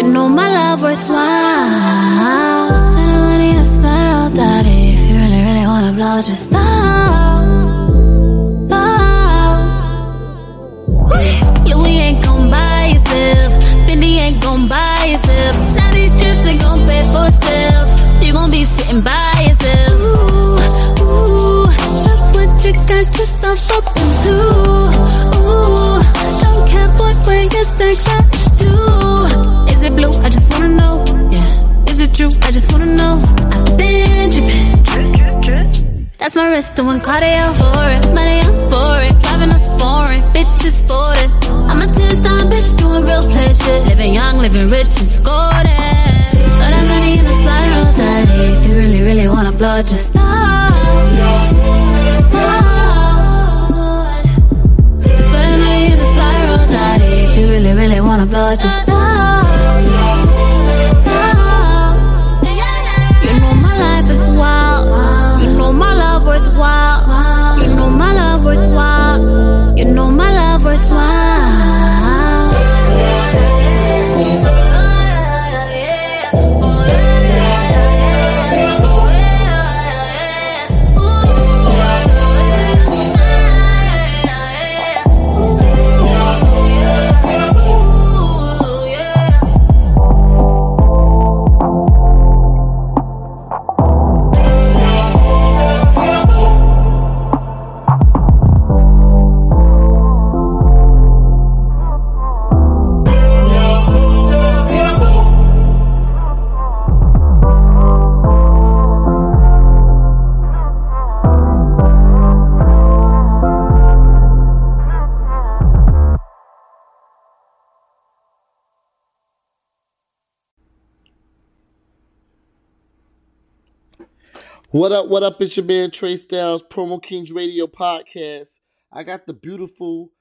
You know my love worthwhile. Put the money in a spiral, daddy. If you really, really wanna blow, just stop. Stop. Louis ain't gon' buy yourself. Fendi ain't gon' buy yourself. Now these trips ain't gon' pay for itself. You gon' be sitting by yourself. Ooh, ooh, that's what you got yourself up into. That's my wrist doing cardio for it. Money up for it. Driving us foreign. Bitches for it. I'm a 10 star bitch doing real play shit. Living young, living rich and it. Throw that money in a spiral, daddy. If you really, really wanna blow, just daddy. If you really, really wanna blow, just stop. Love worthwhile. You know my love worthwhile. What up, what up? It's your man Trey Styles, Promo Kings Radio Podcast. I got the beautiful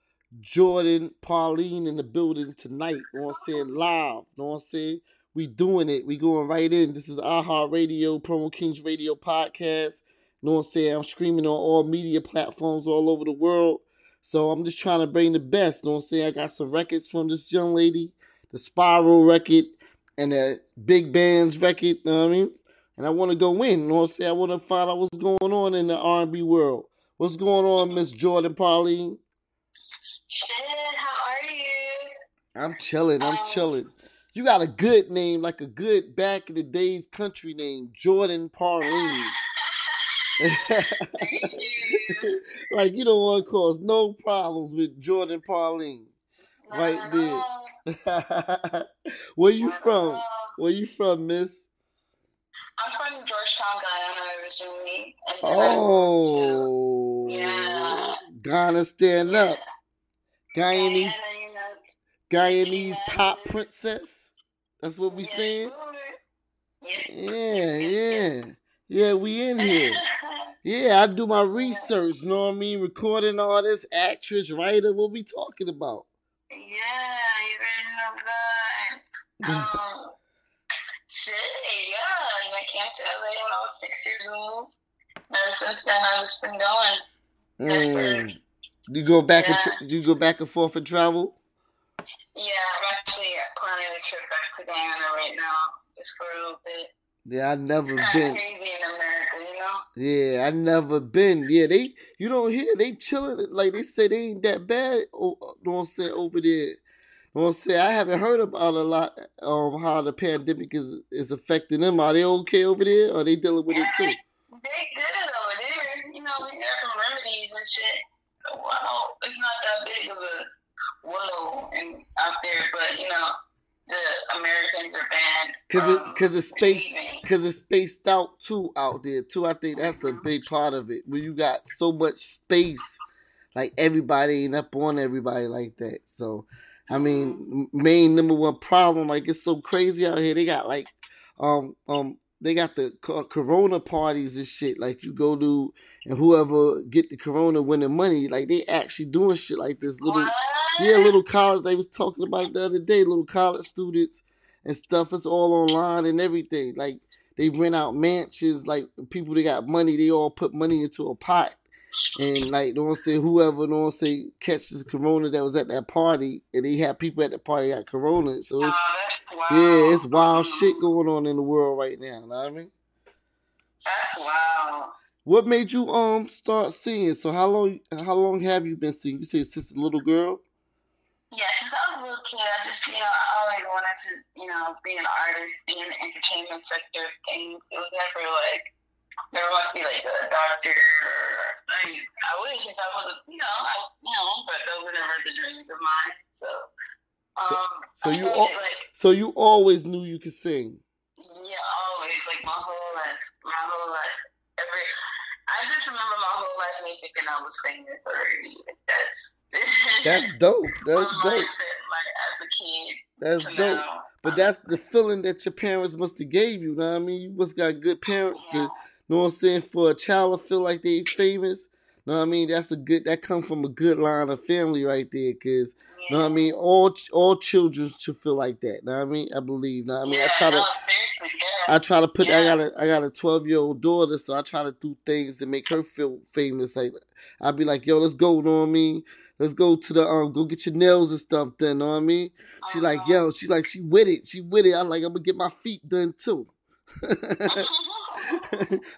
Jourdin Pauline in the building tonight. You know what I'm saying? Live. You know what I'm saying? We doing it. We going right in. This is iHeart Radio, Promo Kings Radio Podcast. You know what I'm saying? I'm streaming on all media platforms all over the world. So I'm just trying to bring the best. You know what I'm saying? I got some records from this young lady, the Spiral record, and the Big Bandz record. You know what I mean? And I want to go in. You know what I'm saying? I want to find out what's going on in the R&B world. What's going on, Miss Jourdin Pauline? Shit, how are you? I'm chilling. I'm Um, chilling. You got a good name, like a good back in the days country name, Jourdin Pauline. Thank you. like you don't want to cause no problems with Jourdin Pauline. Right there. Where you from? Where you from, Miss? I'm from Georgetown, Guyana originally. And then I moved Oh, to, yeah. Ghana, stand Yeah. up. Guyanese, Guyana, you know. Guyanese Yeah. pop princess. That's what we Yes, saying. Yeah, yeah, yeah. We in here. Yeah, I do my research. Know what I mean? Recording artist, actress, writer. What we talking about? Yeah, you already know that. Um, shit, yeah. I came to LA when I was six years old. Ever since then, I've just been going. Mm. You go back and Yeah. tr- you go back and forth and travel. Yeah, I'm actually planning a trip back to Guyana right now, just for a little bit. Yeah, I've never been. crazy in America, you know? Yeah, I never been. Yeah, they you don't hear they chilling like they say they ain't that bad. Oh, what I'm over there. I'm saying? I haven't heard about a lot um how the pandemic is is affecting them. Are they okay over there? Or they dealing with it too? They good over there. You know, we got some remedies and shit. Well, it's not that big of a willow and out there, but you know, the Americans are banned. Cause it cause it's spaced leaving. cause it's spaced out too out there too. I think that's a big part of it. When you got so much space, like everybody ain't up on everybody like that. So I mean, main number one problem, like it's so crazy out here. They got like, um, um, they got the Corona parties and shit. Like you go to and whoever get the Corona winning money, like they actually doing shit like this. Little, What? yeah, little college. They was talking about it the other day. Little college students and stuff. It's all online and everything. Like they rent out mansions. Like people that got money, they all put money into a pot. And like, don't say whoever, don't say catches corona that was at that party, and they had people at the party got corona. So Oh, it's wild. yeah, it's wild Mhm. shit going on in the world right now. you Know what I mean? That's wild. What made you um start singing? So how long how long have you been singing? You said since a little girl. Yeah, since I was a little kid, I just, you know, I always wanted to, you know, be an artist, be in the entertainment sector of things. It was never like, want to be like a doctor. Or, I mean, I wish if I was, a, you know, I, you know, but those were never the dreams of mine. So, um, so you al- like, So you always knew you could sing. yeah, always, like my whole life, my whole life, every. I just remember my whole life me thinking I was famous already. That's That's dope. That's dope. mindset, like as a kid. That's dope. now. But Um, that's the feeling that your parents must have gave you. You know what I mean? You must got good parents to yeah. Know what I'm saying for a child to feel like they famous. Know what I mean? That's a good that come from a good line of family right there. Cause know what I mean? All all children should feel like that. Know what I mean? I believe. Know what I mean? I try to no, seriously, yeah. I try to put I got a I got a twelve year old daughter, so I try to do things to make her feel famous. Like I'd be like, yo, let's go, know what I mean? Let's go to the um go get your nails and stuff done, know what I mean? She like, Uh-huh. yo, she like she with it. She with it. I'm like, I'm gonna get my feet done too.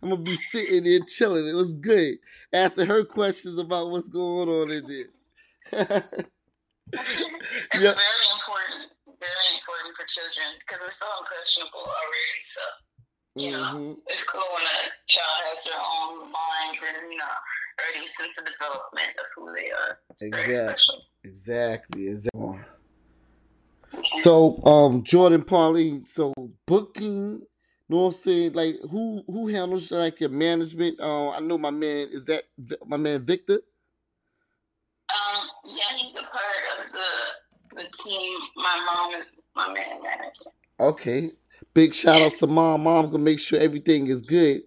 I'm gonna be sitting there chilling. It was good. Asking her questions about what's going on in there. it's Yeah. very important, very important for children because we're so impressionable already. So you know, Mhm. it's cool when a child has their own mind and you know already sense of development of who they are. It's Exactly. Exactly. Exactly. So, um, Jourdin Pauline, so booking, know what I'm saying? Like, who who handles like your management? Uh, I know my man is that my man Victor. Um, yeah, he's a part of the the team. My mom is my man manager. Okay, big shout outs to mom. Mom gonna make sure everything is good,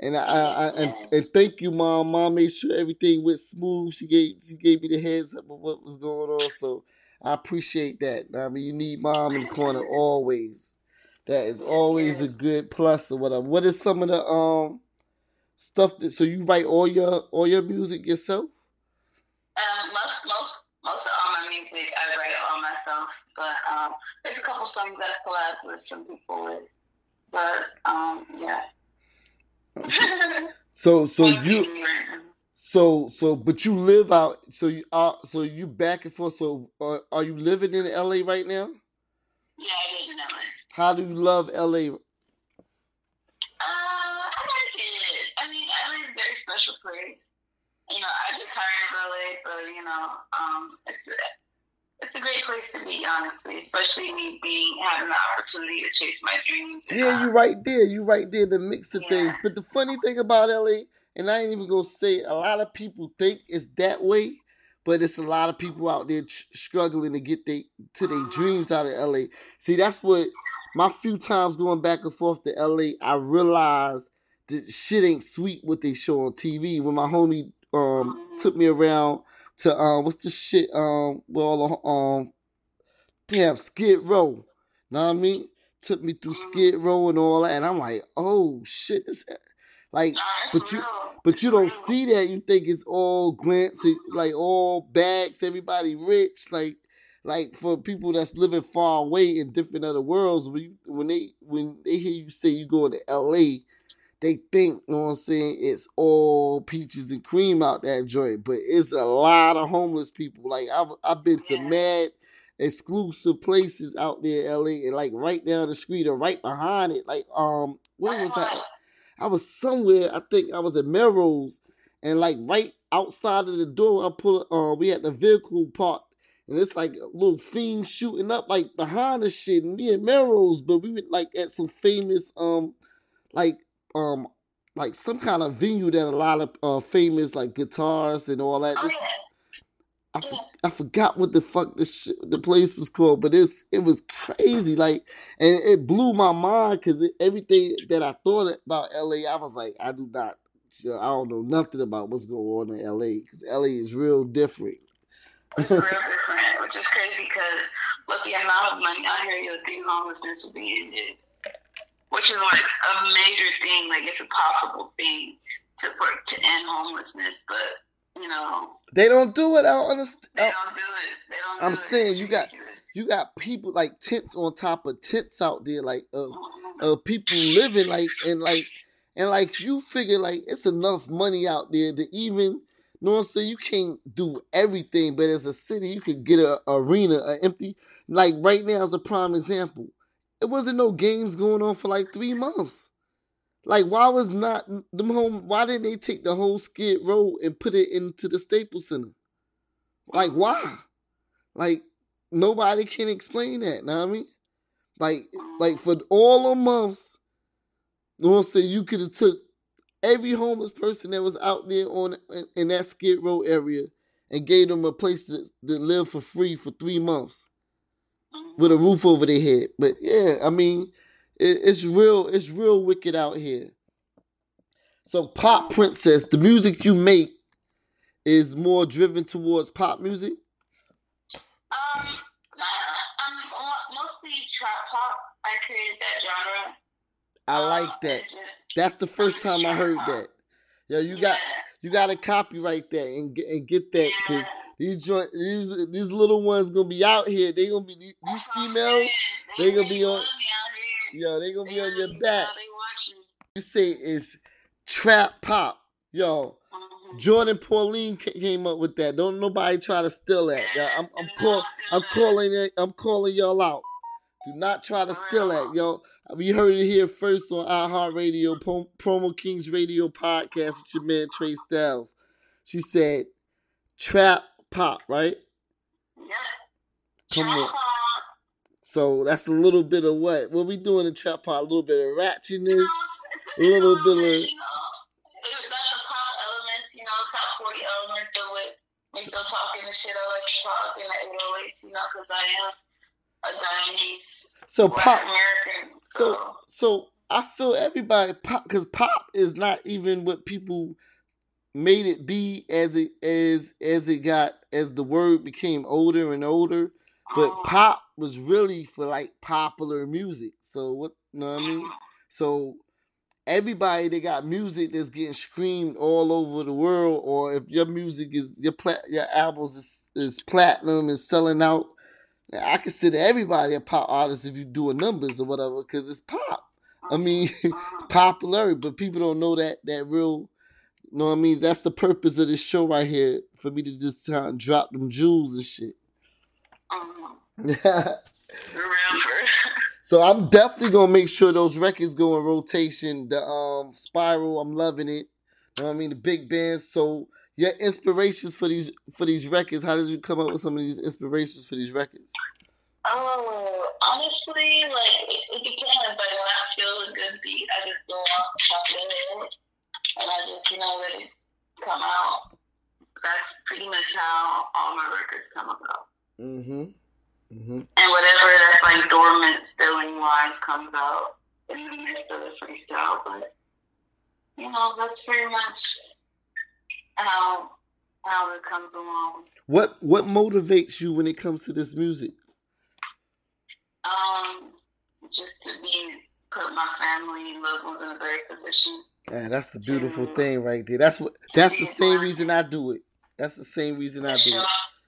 and I, I, I and, and thank you, mom. Mom made sure everything went smooth. She gave she gave me the heads up of what was going on, so I appreciate that. I mean, you need mom in the corner always. That is always a good plus or whatever. What is some of the um stuff that so you write all your all your music yourself? Um, most most most of all my music I write all myself, but um, there's a couple songs that I collab with some people with. But um, yeah. So so you me right now. so so but you live out so you are so you back and forth. So uh, are you living in LA right now? Yeah, I live in LA. How do you love LA? Uh, I like it. I mean, LA is a very special place. You know, I get tired of LA, but you know, um, it's a, it's a great place to be, honestly. Especially me being having the opportunity to chase my dreams. Yeah, uh, you right there. You right there. The mix of Yeah. things. But the funny thing about LA, and I ain't even gonna say it, a lot of people think it's that way, but it's a lot of people out there tr- struggling to get they to their dreams out of LA. See, that's what my few times going back and forth to LA, I realized the shit ain't sweet what they show on TV. When my homie um took me around to um what's the shit um the um damn Skid Row. Know what I mean? Took me through Skid Row and all that, and I'm like, oh shit, this like, but you but you don't see that. You think it's all glancy, like all bags, everybody rich, like like for people that's living far away in different other worlds. When you, when they when they hear you say you going to L.A., they think, you know what I'm saying, it's all peaches and cream out that joint, but it's a lot of homeless people. Like I've I've been to Yeah. mad exclusive places out there, in LA, and like right down the street or right behind it. Like um, where was I? I was somewhere. I think I was at Melrose, and like right outside of the door, I pull. Uh, we had the vehicle parked, and it's like a little fiend shooting up like behind the shit. And at Melrose, but we were like at some famous um, like um, like some kind of venue that a lot of uh famous like guitars and all that. I, for, I forgot what the fuck the sh- the place was called, but it's it was crazy. Like, and it blew my mind because everything that I thought about LA, I was like, I do not, I don't know nothing about what's going on in LA because LA is real different. It's real different, which is crazy because look the amount of money out here you would think homelessness would be ended. Which is like a major thing, like it's a possible thing to for to end homelessness, but you know, They don't do it. I don't understand. they don't do it. They don't I'm do saying It's you got- You got people like tents on top of tents out there, like uh, uh people living like and like and like you figure like it's enough money out there to even know what I'm saying you can't do everything, but as a city you could get an arena, a empty like right now is a prime example. It wasn't no games going on for like three months. Like why was not them home why didn't they take the whole skid row and put it into the Staples Center? Like why? Like nobody can explain that, know what I mean? Like like for all the months, you know what I'm saying, you could have took every homeless person that was out there on in, in that Skid Row area and gave them a place to, to live for free for three months with a roof over their head. But yeah, I mean, it, it's real. It's real wicked out here. So, pop princess, the music you make is more driven towards pop music. Um, I'm mostly trap pop. I created that genre. I like that. That's the first time I heard that. Yo, you got you got to copyright that and get and get that because these joint these these little ones gonna be out here. They gonna be these, females. they gonna be on-. Yo, they gonna be on your back. You say it's trap pop. Yo. Jourdin Pauline came up with that. Don't nobody try to steal that. I'm I'm call I'm calling it. I'm calling y'all out. Do not try to steal that, yo. We heard it here first on iHeartRadio, Pro- Promo Kings Radio podcast with your man Trey Styles. She said, "Trap pop," right? Yeah. Come Trap on. pop. So that's a little bit of what? What we doing in trap pop? A little bit of You know, ratchetness. it's, it's a little bit of- you know, it's got the pop elements, you know, top 40 elements of it. Me still talking the shit I like to talk in the 808s, you know, because I am a Guyanese So pop. American. So So, so I feel everybody pop because pop is not even what people made it be as it as as it got as the word became older and older. But um, pop was really for like popular music. So what you know what I mean? So everybody that got music that's getting streamed all over the world, or if your music is your plat your albums is, is platinum and selling out, I consider everybody a pop artist if you doing numbers or whatever, because it's pop. I mean, um, popular, but people don't know that that real. You know what I mean? That's the purpose of this show right here for me to just try and drop them jewels and shit. um, So I'm definitely gonna make sure those records go in rotation. The um Spiral, I'm loving it. You know what I mean? The Big Bandz. So your inspirations for these for these records, how did you come up with some of these inspirations for these records? Oh, honestly, like it, it depends. Like when I feel a good beat, I just go off the top of head, and I just you know let it come out. That's pretty much how all my records come about. Mm-hmm. Mm-hmm. And whatever that's like dormant feeling wise comes out in the midst of the freestyle. But you know, that's pretty much how how it comes along. What what motivates you when it comes to this music? Um, just to be put my family loved ones in a better position. Yeah, that's the beautiful To- thing right there. That's what that's the same reason I do it. That's the same reason I do show it.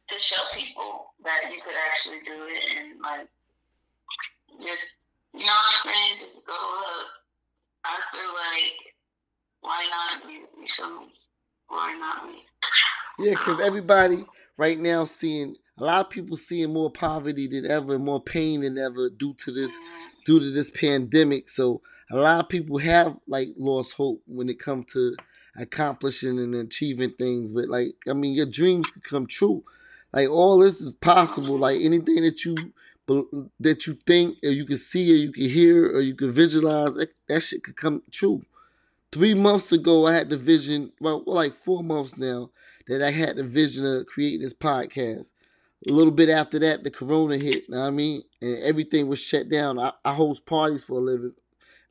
to show people that you could actually do it and like just you know what I'm saying, just go up. I feel like why not you? You feel me? Why not me? Yeah, because everybody right now seeing a lot of people seeing more poverty than ever, more pain than ever due to this Mhm. due to this pandemic. So a lot of people have like lost hope when it comes to accomplishing and achieving things. But like I mean, your dreams could come true. Like all this is possible. Like anything that you that you think or you can see or you can hear or you can visualize, that, that shit could come true. Three months ago, I had the vision. Well, like four months now that I had the vision of creating this podcast. A little bit after that, the corona hit, know what I mean? And everything was shut down. I, I host parties for a living.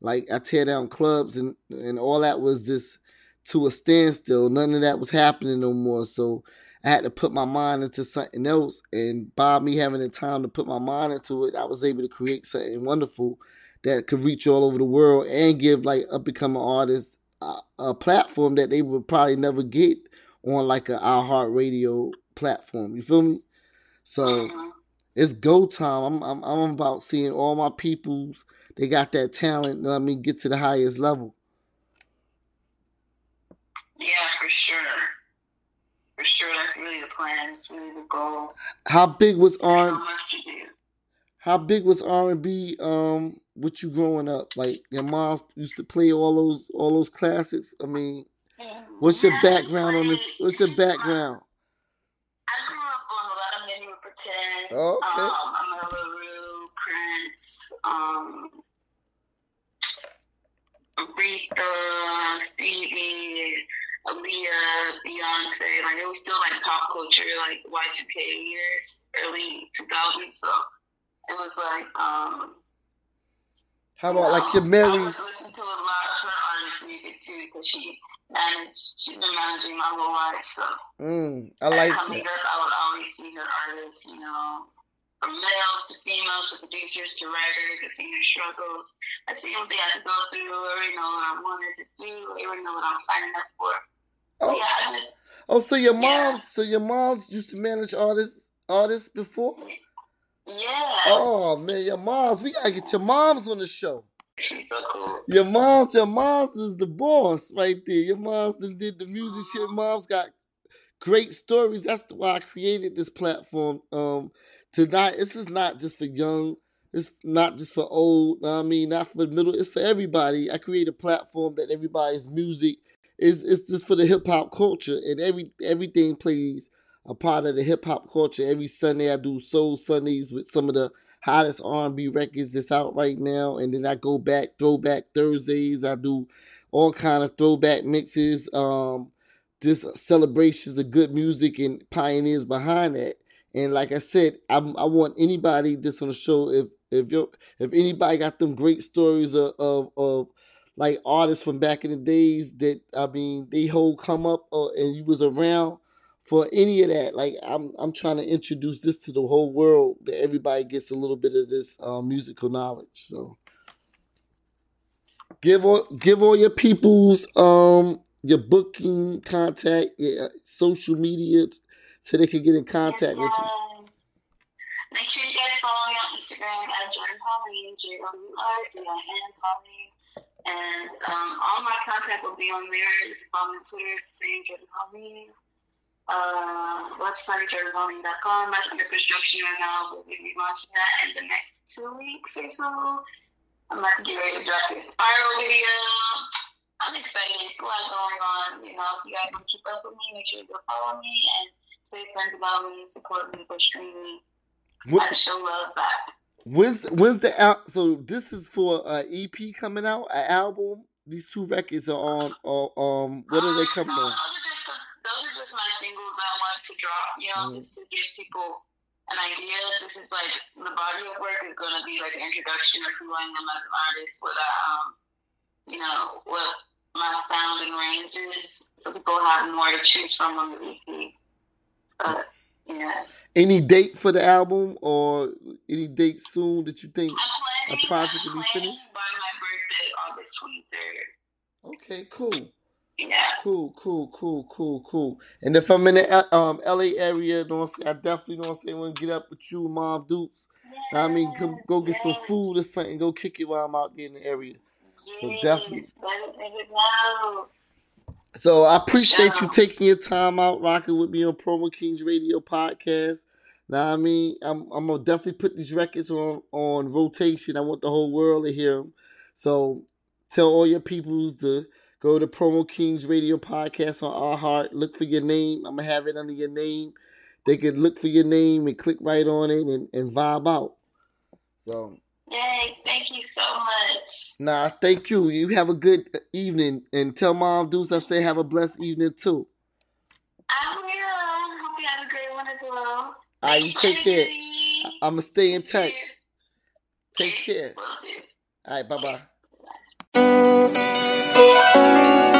Like I tear down clubs and, and all that was just to a standstill. None of that was happening no more. So I had to put my mind into something else. And by me having the time to put my mind into it, I was able to create something wonderful that could reach all over the world and give like up and coming artists a, a platform that they would probably never get on like a iHeartRadio platform. You feel me? So Mhm. it's go time. I'm I'm I'm about seeing all my peoples. They got that talent. You know what I mean, get to the highest level. Yeah, for sure. For sure, that's really the plan. It's really the goal. How big was There's so R? much to do. How big was R and B? Um, with you growing up, like your mom used to play all those all those classics. I mean, what's your background on this? What's your background? I grew up on a lot of Minnie Riperton. Oh, okay. Um, Amanda LaRue, Prince, um, Aretha, Stevie, Aaliyah, Beyonce. Like it was still like pop culture, like Y2K years, early 2000s. So it was like um. How about like your I Mary's? was listening to a lot of her artist music too, because she managed. She's been managing my whole life, so. Mm, I like coming that. up, I would always see her artists, you know, from males to females to producers to writers to seen their struggles. I see what they had to go through. I already know what I wanted to do. I already know what I'm signing up for. Oh, yeah, I just, oh, so your Yeah. moms, so your moms used to manage artists, artists before? yeah. Oh man, your moms, we gotta get your moms on the show. She's so cool. Your moms, your moms is the boss right there. Your moms did the music shit. Moms got great stories. That's why I created this platform. Um, tonight, this is not just for young. It's not just for old. I mean, not for the middle. It's for everybody. I create a platform that everybody's music is. It's just for the hip hop culture, and every everything plays a part of the hip hop culture. Every Sunday I do Soul Sundays with some of the hottest R&B records that's out right now, and then I go back Throwback Thursdays. I do all kind of throwback mixes, um, just celebrations of good music and pioneers behind that. And like I said, I, I want anybody that's on the show if if you if anybody got them great stories of, of of like artists from back in the days that I mean they whole come up uh, and you was around for any of that. Like I'm I'm trying to introduce this to the whole world that everybody gets a little bit of this uh, musical knowledge. So give all give all your people's um your booking contact, your uh, social media so they can get in contact with you. Make sure you guys follow me on Instagram at Jourdin Pauline, J O U R D I N Pauline. And um, all my contact will be on there. You can follow me on Twitter, same Jourdin Pauline. Uh, website, jourdinpauline.com. That's under construction right now. We'll be launching that in the next two weeks or so. I'm about to get ready to drop this spiral video. I'm excited. It's a lot going on. You know, if you guys want to keep up with me, make sure you go follow me and tell your friends about me, support me, go stream me. I show love back. when's when's the out? So this is for an EP coming out, an album. These two records are on. Or, um, what are they Um, coming on? Those are just those are just my singles I wanted to drop. You know, Mhm. just to give people an idea. This is like the body of work is going to be like an introduction of who I am as an artist. What I um, you know, what my sound and ranges, so people have more to choose from on the EP. But yeah, Any date for the album or any date soon that you think? Planning. A project will be finished? by my birthday, August twenty third. Okay, cool. Yeah. Cool, cool, cool, cool, cool. And if I'm in the L- um, LA area, don't say, I definitely don't saying, want to get up with you, Mom Dukes. I mean, go, go get some food or something, go kick it while I'm out there in the area. So definitely. Let it know. So I appreciate you taking your time out, rocking with me on Promo Kings Radio podcast. Now I mean, I'm I'm gonna definitely put these records on on rotation. I want the whole world to hear them. So tell all your peoples to go to Promo Kings Radio podcast on iHeart. Look for your name. I'm gonna have it under your name. They could look for your name and click right on it and, and vibe out. So Yay, thank you so much. nah, thank you. You have a good evening and tell Mom Deuce I say have a blessed evening too. I will. Hope you have a great one as well. All right, you take care. I'm gonna stay in touch. Take care. All right, bye bye. Calling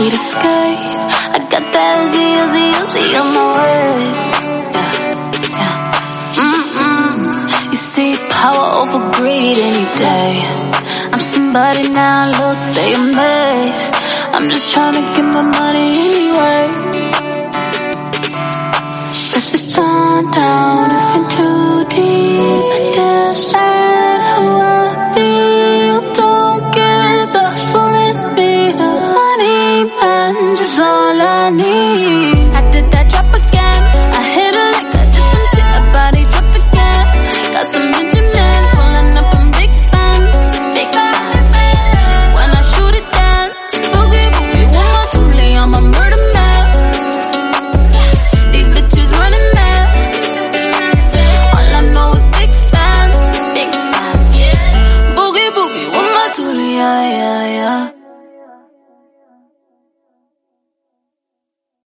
sweet escape. I got that Uzi, Uzi, Uzi on my words. Yeah, yeah. Mm-mm. You see power over greed any day. I'm somebody now, look, they amazed. I'm just trying to